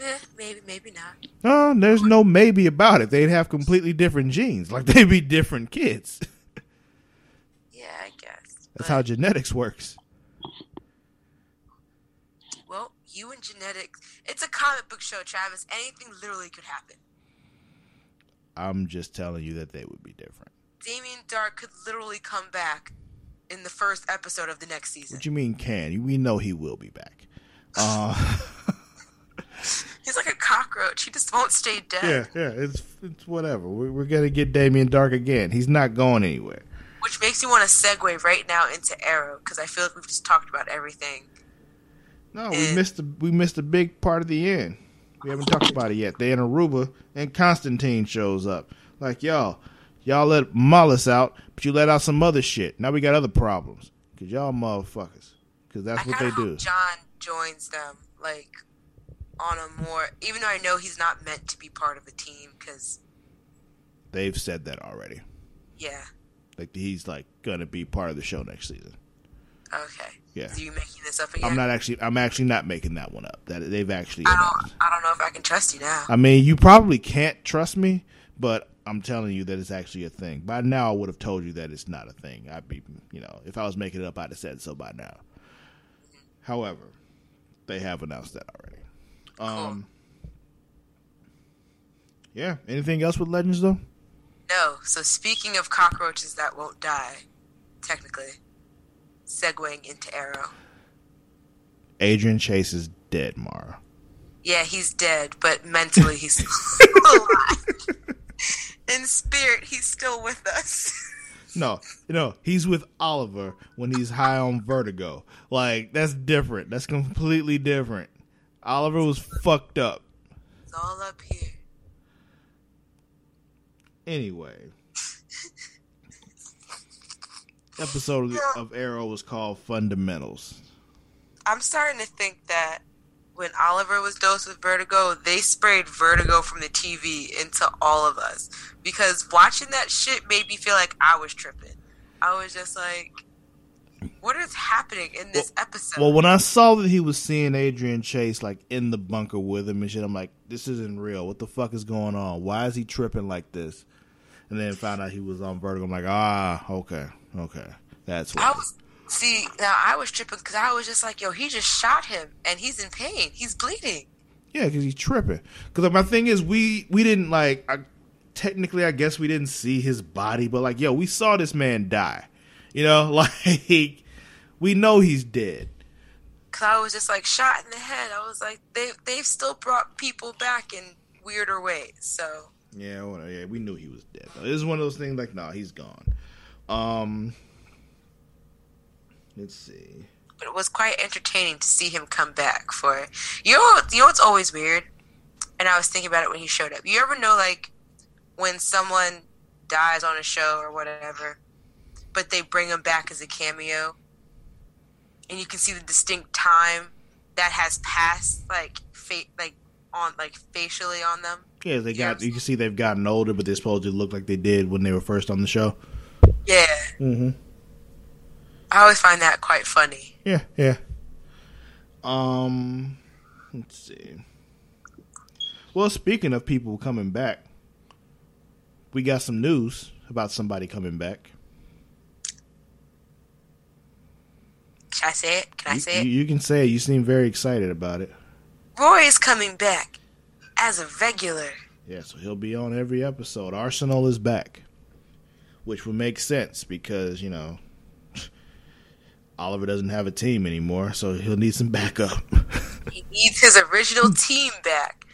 Eh, maybe, maybe not. No, there's no maybe about it. They'd have completely different genes. Like they'd be different kids. Yeah, I guess. That's but... how genetics works Well, you and genetics. It's a comic book show, Travis. Anything literally could happen. I'm just telling you that they would be different. Damien Darhk could literally come back in the first episode of the next season. What do you mean can? We know he will be back. Uh, He's like a cockroach. He just won't stay dead. Yeah, yeah. It's it's whatever. We're, we're gonna get Damien Darhk again. He's not going anywhere. Which makes me want to segue right now into Arrow because I feel like we've just talked about everything no, we missed the we missed a big part of the end. We haven't talked about it yet. They in Aruba and Constantine shows up. Like y'all, y'all let Mallus out, but you let out some other shit. Now we got other problems because y'all motherfuckers. Because that's I what they do. John joins them like on a more, even though I know he's not meant to be part of the team because they've said that already. Yeah. Like he's like gonna be part of the show next season. Okay. Yeah. Are you making this up again? I'm not actually. I'm actually not making that one up. That they've actually. I don't. I don't know if I can trust you now. I mean, you probably can't trust me, but I'm telling you that it's actually a thing. By now, I would have told you that it's not a thing. I'd be, you know, if I was making it up, I'd have said so by now. However, they have announced that already. Um. Cool. Yeah. Anything else with Legends though? No. So speaking of cockroaches that won't die, technically, segueing into Arrow. Adrian Chase is dead, Mara. Yeah, he's dead, but mentally he's still alive. In spirit, he's still with us. No, no, he's with Oliver when he's high on vertigo. Like that's different. That's completely different. Oliver was fucked up. It's all up here. Anyway, episode of, of Arrow was called Fundamentals. I'm starting to think that when Oliver was dosed with vertigo, they sprayed vertigo from the TV into all of us. Because watching that shit made me feel like I was tripping. I was just like, what is happening in this episode? Well, when I saw that he was seeing Adrian Chase like in the bunker with him and shit, I'm like, this isn't real. What the fuck is going on? Why is he tripping like this? And then found out he was on vertigo. I'm like, ah, okay, okay, that's what. I was see now I was tripping because I was just like, yo, he just shot him and he's in pain. He's bleeding. Yeah, because he's tripping. Because my thing is, we we didn't like. I, technically, I guess we didn't see his body, but like, yo, we saw this man die. You know, like we know he's dead. Cause I was just like shot in the head. I was like, they they've still brought people back in weirder ways. So Yeah, yeah, we knew he was dead. Though. It was one of those things like, nah, he's gone. Um, let's see. but it was quite entertaining to see him come back for you know you know what's always weird and i was thinking about it when he showed up you ever know like when someone dies on a show or whatever but they bring him back as a cameo and you can see the distinct time that has passed like fa- like on like facially on them Yeah, they got. You can see they've gotten older, but they're supposed to look like they did when they were first on the show. yeah Mm-hmm. i always find that quite funny Yeah, yeah. Um, let's see. Well, speaking of people coming back, we got some news about somebody coming back. can i say it can i You, say it you, you can say it. You seem very excited about it. roy is coming back as a regular Yeah, so he'll be on every episode. Arsenal is back, which would make sense because you know Oliver doesn't have a team anymore, so he'll need some backup. He needs his original team back.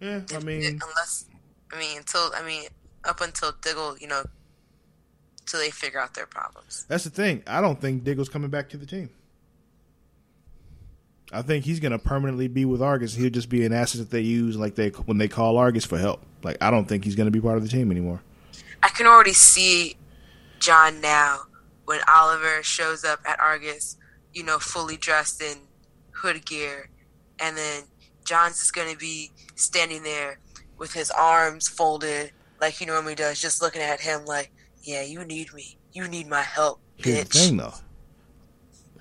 yeah, I mean, unless I mean until I mean up until Diggle, you know, till they figure out their problems. that's the thing. I don't think Diggle's coming back to the team. I think he's going to permanently be with Argus. He'll just be an asset that they use, like they when they call Argus for help. Like I don't think he's going to be part of the team anymore. I can already see John now when Oliver shows up at Argus, you know, fully dressed in hood gear, and then John's just gonna be standing there with his arms folded like he normally does, just looking at him like, "Yeah, you need me. You need my help, Here's the thing, though.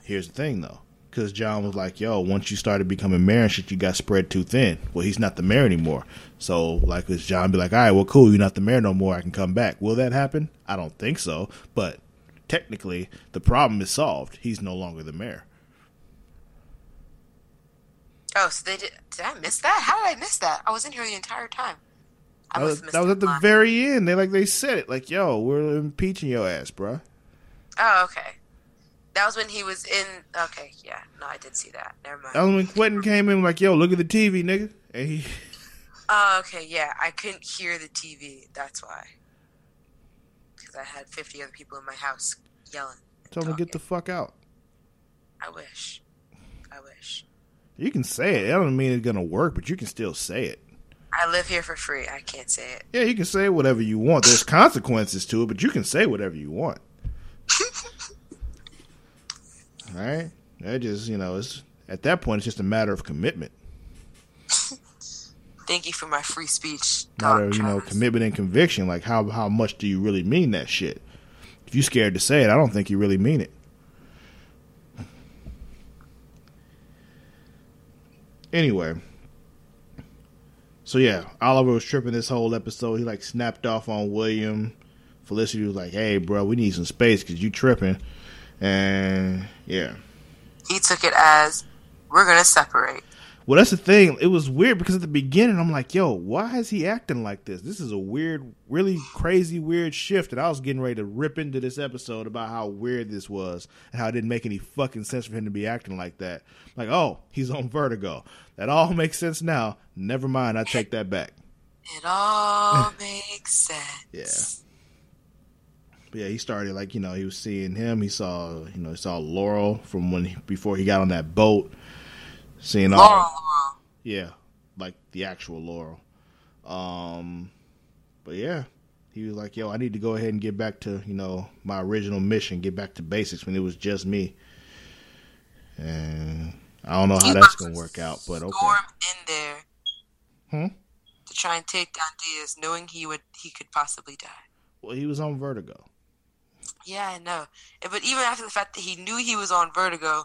Here's the thing, though. Because John was like, yo, once you started becoming mayor and shit, you got spread too thin. Well, he's not the mayor anymore. So, like, is John be like, all right, well, cool, you're not the mayor no more. I can come back. Will that happen? I don't think so. But technically, the problem is solved. He's no longer the mayor. Oh, so they did. Did I miss that? How did I miss that? I was in here the entire time. I That was, that was at the line. very end. They like they said it like, "Yo, we're impeaching your ass, bruh." Oh, okay. That was when he was in. Okay, yeah. No, I did see that. Never mind. That was when Quentin came in like, "Yo, look at the TV, nigga," and he Oh, okay, yeah. I couldn't hear the TV. That's why. Because I had 50 other people in my house yelling. Tell him to get the fuck out. I wish. I wish. You can say it. That doesn't mean it's gonna work, but you can still say it. I live here for free. I can't say it. Yeah, you can say whatever you want. There's consequences to it, but you can say whatever you want. All right? That just, you know, it's at that point it's just a matter of commitment. Thank you for my free speech. Matter of, you know, commitment and conviction. Like how how much do you really mean that shit? If you scared to say it, I don't think you really mean it. Anyway. So yeah, Oliver was tripping this whole episode. He like snapped off on William. Felicity was like, "Hey, bro, we need some space because you tripping." And yeah, He took it as we're going to separate. Well, that's the thing. It was weird because at the beginning, I'm like, yo, why is he acting like this? This is a weird, really crazy, weird shift. And I was getting ready to rip into this episode about how weird this was and how it didn't make any fucking sense for him to be acting like that. Like, oh, he's on vertigo. That all makes sense now. Never mind. I take that back. It all makes sense. Yeah. But yeah, he started like you know he was seeing him. He saw you know he saw Laurel from when he, before he got on that boat. Seeing all Laurel, Laurel. yeah, like the actual Laurel. Um, but yeah, he was like, "Yo, I need to go ahead and get back to you know my original mission, get back to basics when it was just me." And I don't know how He that's gonna work out, but okay. Storm in there Hmm? to try and take down Diaz, knowing he would he could possibly die. Well, he was on vertigo. Yeah, I know. But even after the fact that he knew he was on vertigo,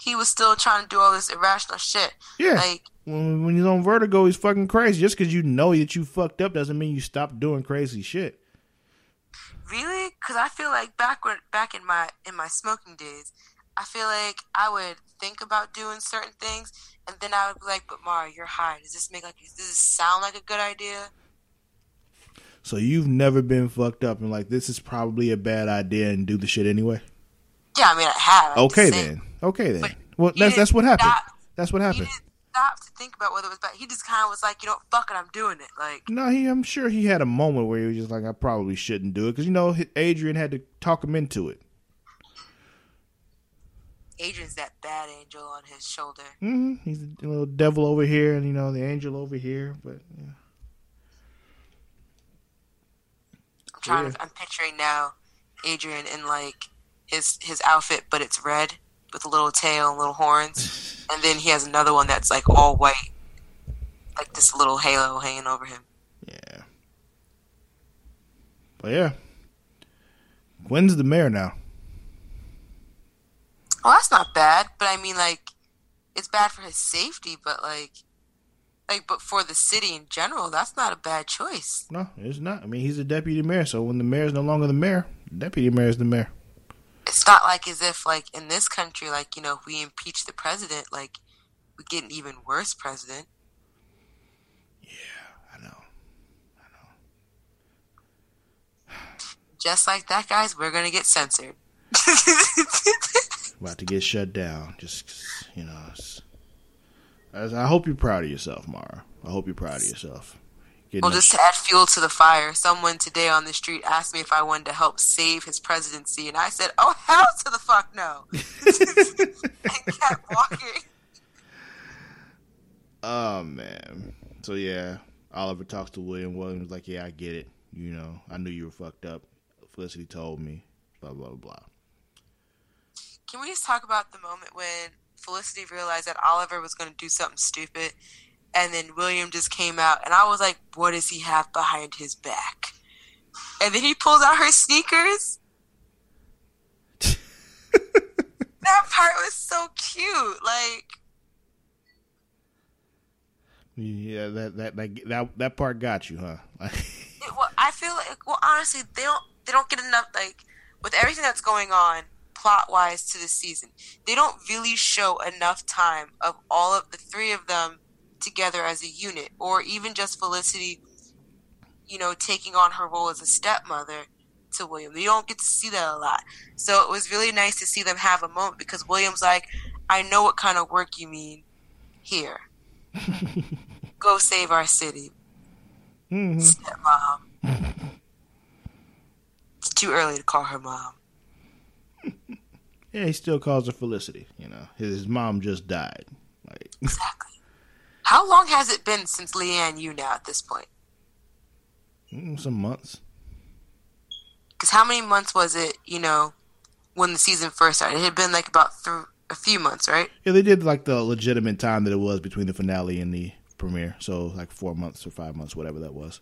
he was still trying to do all this irrational shit. Yeah. Like, when, when he's on vertigo, he's fucking crazy. Just because you know that you fucked up doesn't mean you stop doing crazy shit. really? Because I feel like back when, back in my in my smoking days, I feel like I would think about doing certain things, and then I would be like, "But Mara, you're high. Does this make like does this sound like a good idea?" So you've never been fucked up and like this is probably a bad idea and do the shit anyway. Yeah, I mean, I have. I'm Okay then. Okay then. But Well, that's that's what happened. stop- That's what He happened. didn't stop to think about whether it was bad. He just kind of was like, you know, fuck it, I'm doing it. Like, No, he. I'm sure he had a moment where he was just like, I probably shouldn't do it because you know Adrian had to talk him into it. Adrian's that bad angel on his shoulder. hmm He's a little devil over here, and you know the angel over here. But yeah. I'm trying Yeah. to. I'm picturing now, Adrian in like his his outfit, but it's red with a little tail and little horns, and then he has another one that's like all white, like this little halo hanging over him. yeah. But yeah, when's the mayor now. Well, that's not bad, but I mean, like, it's bad for his safety, but like, like, but for the city in general, that's not a bad choice. No, it's not. I mean, he's a deputy mayor, so when the mayor's no longer the mayor, the deputy mayor is the mayor. It's not like as if like in this country, like you know, if we impeach the president, like we get an even worse president. Yeah, I know. I know. Just like that, guys, we're gonna get censored. About to get shut down. Just you know. It's, I hope you're proud of yourself, Mara. I hope you're proud of yourself. Getting Well, just to add fuel to the fire, someone today on the street asked me if I wanted to help save his presidency, and I said, "Oh hell to the fuck no!" and kept walking. Oh man. So yeah, Oliver talks to William. William's like, "Yeah, I get it. You know, I knew you were fucked up. Felicity told me. Blah blah blah." Can we just talk about the moment when Felicity realized that Oliver was going to do something stupid, and then William just came out, and I was like, "What does he have behind his back?" And then he pulls out her sneakers. that part was so cute. Like, Yeah, that that that that, that part got you, huh? it, well, I feel like, well, honestly, they don't they don't get enough like with everything that's going on plot wise to the season. They don't really show enough time of all of the three of them together as a unit, or even just Felicity, you know, taking on her role as a stepmother to William. You don't get to see that a lot, so it was really nice to see them have a moment because William's like, "I know what kind of work you mean here." Go save our city hmm stepmom. it's too early to call her mom. Yeah, he still calls her Felicity. You know, his, his mom just died. Like, Exactly. How long has it been since Leanne you now at this point? mm, some months. Because how many months was it, you know, when the season first started? It had been like about th- a few months, right? Yeah, they did like the legitimate time that it was between the finale and the premiere. So like four months or five months, whatever that was.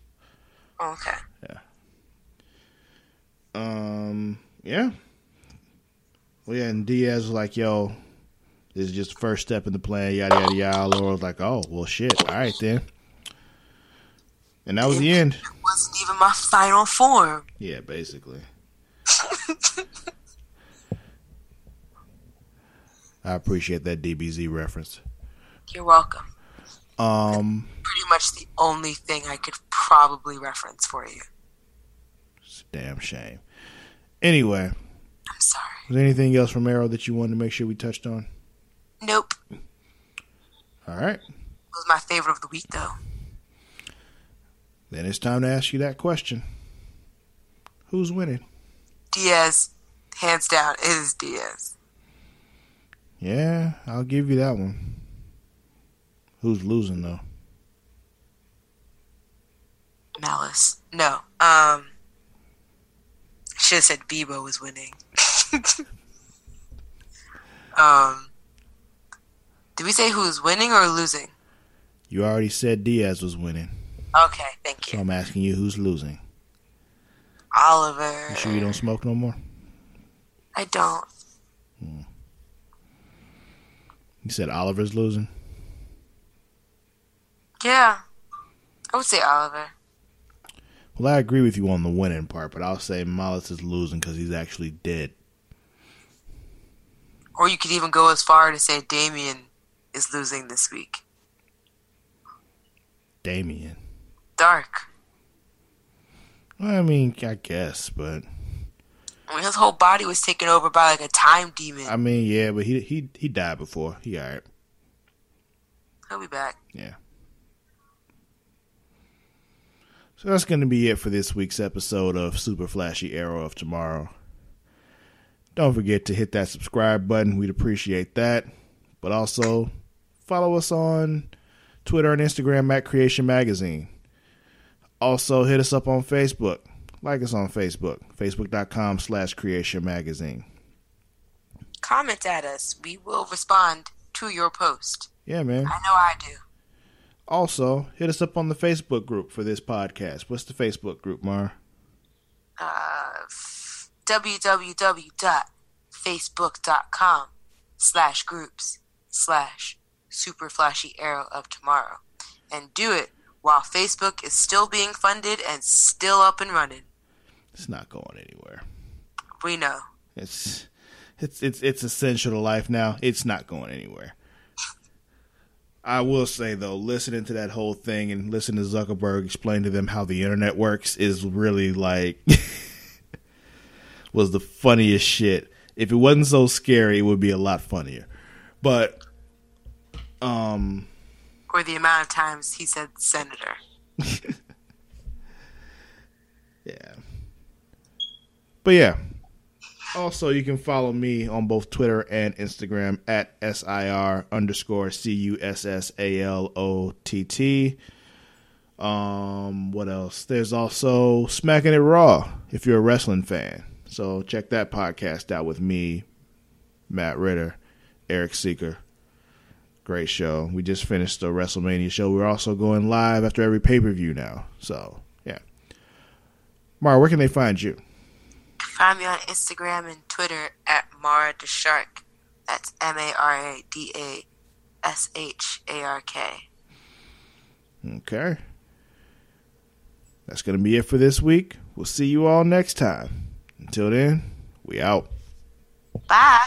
Okay. Yeah. Um, yeah. Well, yeah, and Diaz was like, "Yo, this is just the first step in the plan." Yada yada yada. Laura was like, "Oh, well, shit. All right then." And that was the end. It wasn't even my final form. Yeah, basically. I appreciate that DBZ reference. You're welcome. Um, Pretty much the only thing I could probably reference for you. it's a damn shame. Anyway, I'm sorry. Was there anything else from Arrow that you wanted to make sure we touched on? Nope. All right. It was my favorite of the week, though. Then it's time to ask you that question. Who's winning? Diaz, hands down, it is Diaz. Yeah, I'll give you that one. Who's losing though? Mallus. No. Um. Should have said Beebo was winning. um. Did we say who's winning or losing? You already said Diaz was winning, Okay, thank you. so. I'm asking you who's losing. Oliver. You sure you don't smoke no more? I don't. You said Oliver's losing. Yeah. I would say Oliver. Well, I agree with you on the winning part, but I'll say Mallus is losing because he's actually dead. Or you could even go as far to say Damien is losing this week. Damien. Darhk. Well, I mean, I guess, but I mean, his whole body was taken over by like a time demon. I mean, yeah, but he he he died before. He alright. He'll be back. Yeah. So that's going to be it for this week's episode of Super Flashy Arrow of Tomorrow. Don't forget to hit that subscribe button. We'd appreciate that. But also follow us on Twitter and Instagram at Creation Magazine. Also hit us up on Facebook. Like us on Facebook. Facebook.com slash Creation Magazine. Comment at us. We will respond to your post. Yeah, man. I know I do. Also, hit us up on the Facebook group for this podcast. What's the Facebook group, Mar? Uh, www.facebook.com slash groups slash super flashy arrow of tomorrow. And do it while Facebook is still being funded and still up and running. It's not going anywhere. We know. It's it's it's it's essential to life now. It's not going anywhere. I will say though, listening to that whole thing and listening to Zuckerberg explain to them how the internet works is really like was the funniest shit. If it wasn't so scary, it would be a lot funnier. But um Or the amount of times he said senator. Yeah. But yeah. Also, you can follow me on both Twitter and Instagram at SIR underscore C U S S A L O T T. Um, what else? There's also Smacking It Raw if you're a wrestling fan. So check that podcast out with me, Matt Ritter, Eric Seeker. Great show. We just finished the WrestleMania show. We're also going live after every pay per view now. So, yeah. Mara, where can they find you? Find me on Instagram and Twitter at Mara the Shark. That's M A R A D A S H A R K. Okay. That's going to be it for this week. We'll see you all next time. Until then, we out. Bye.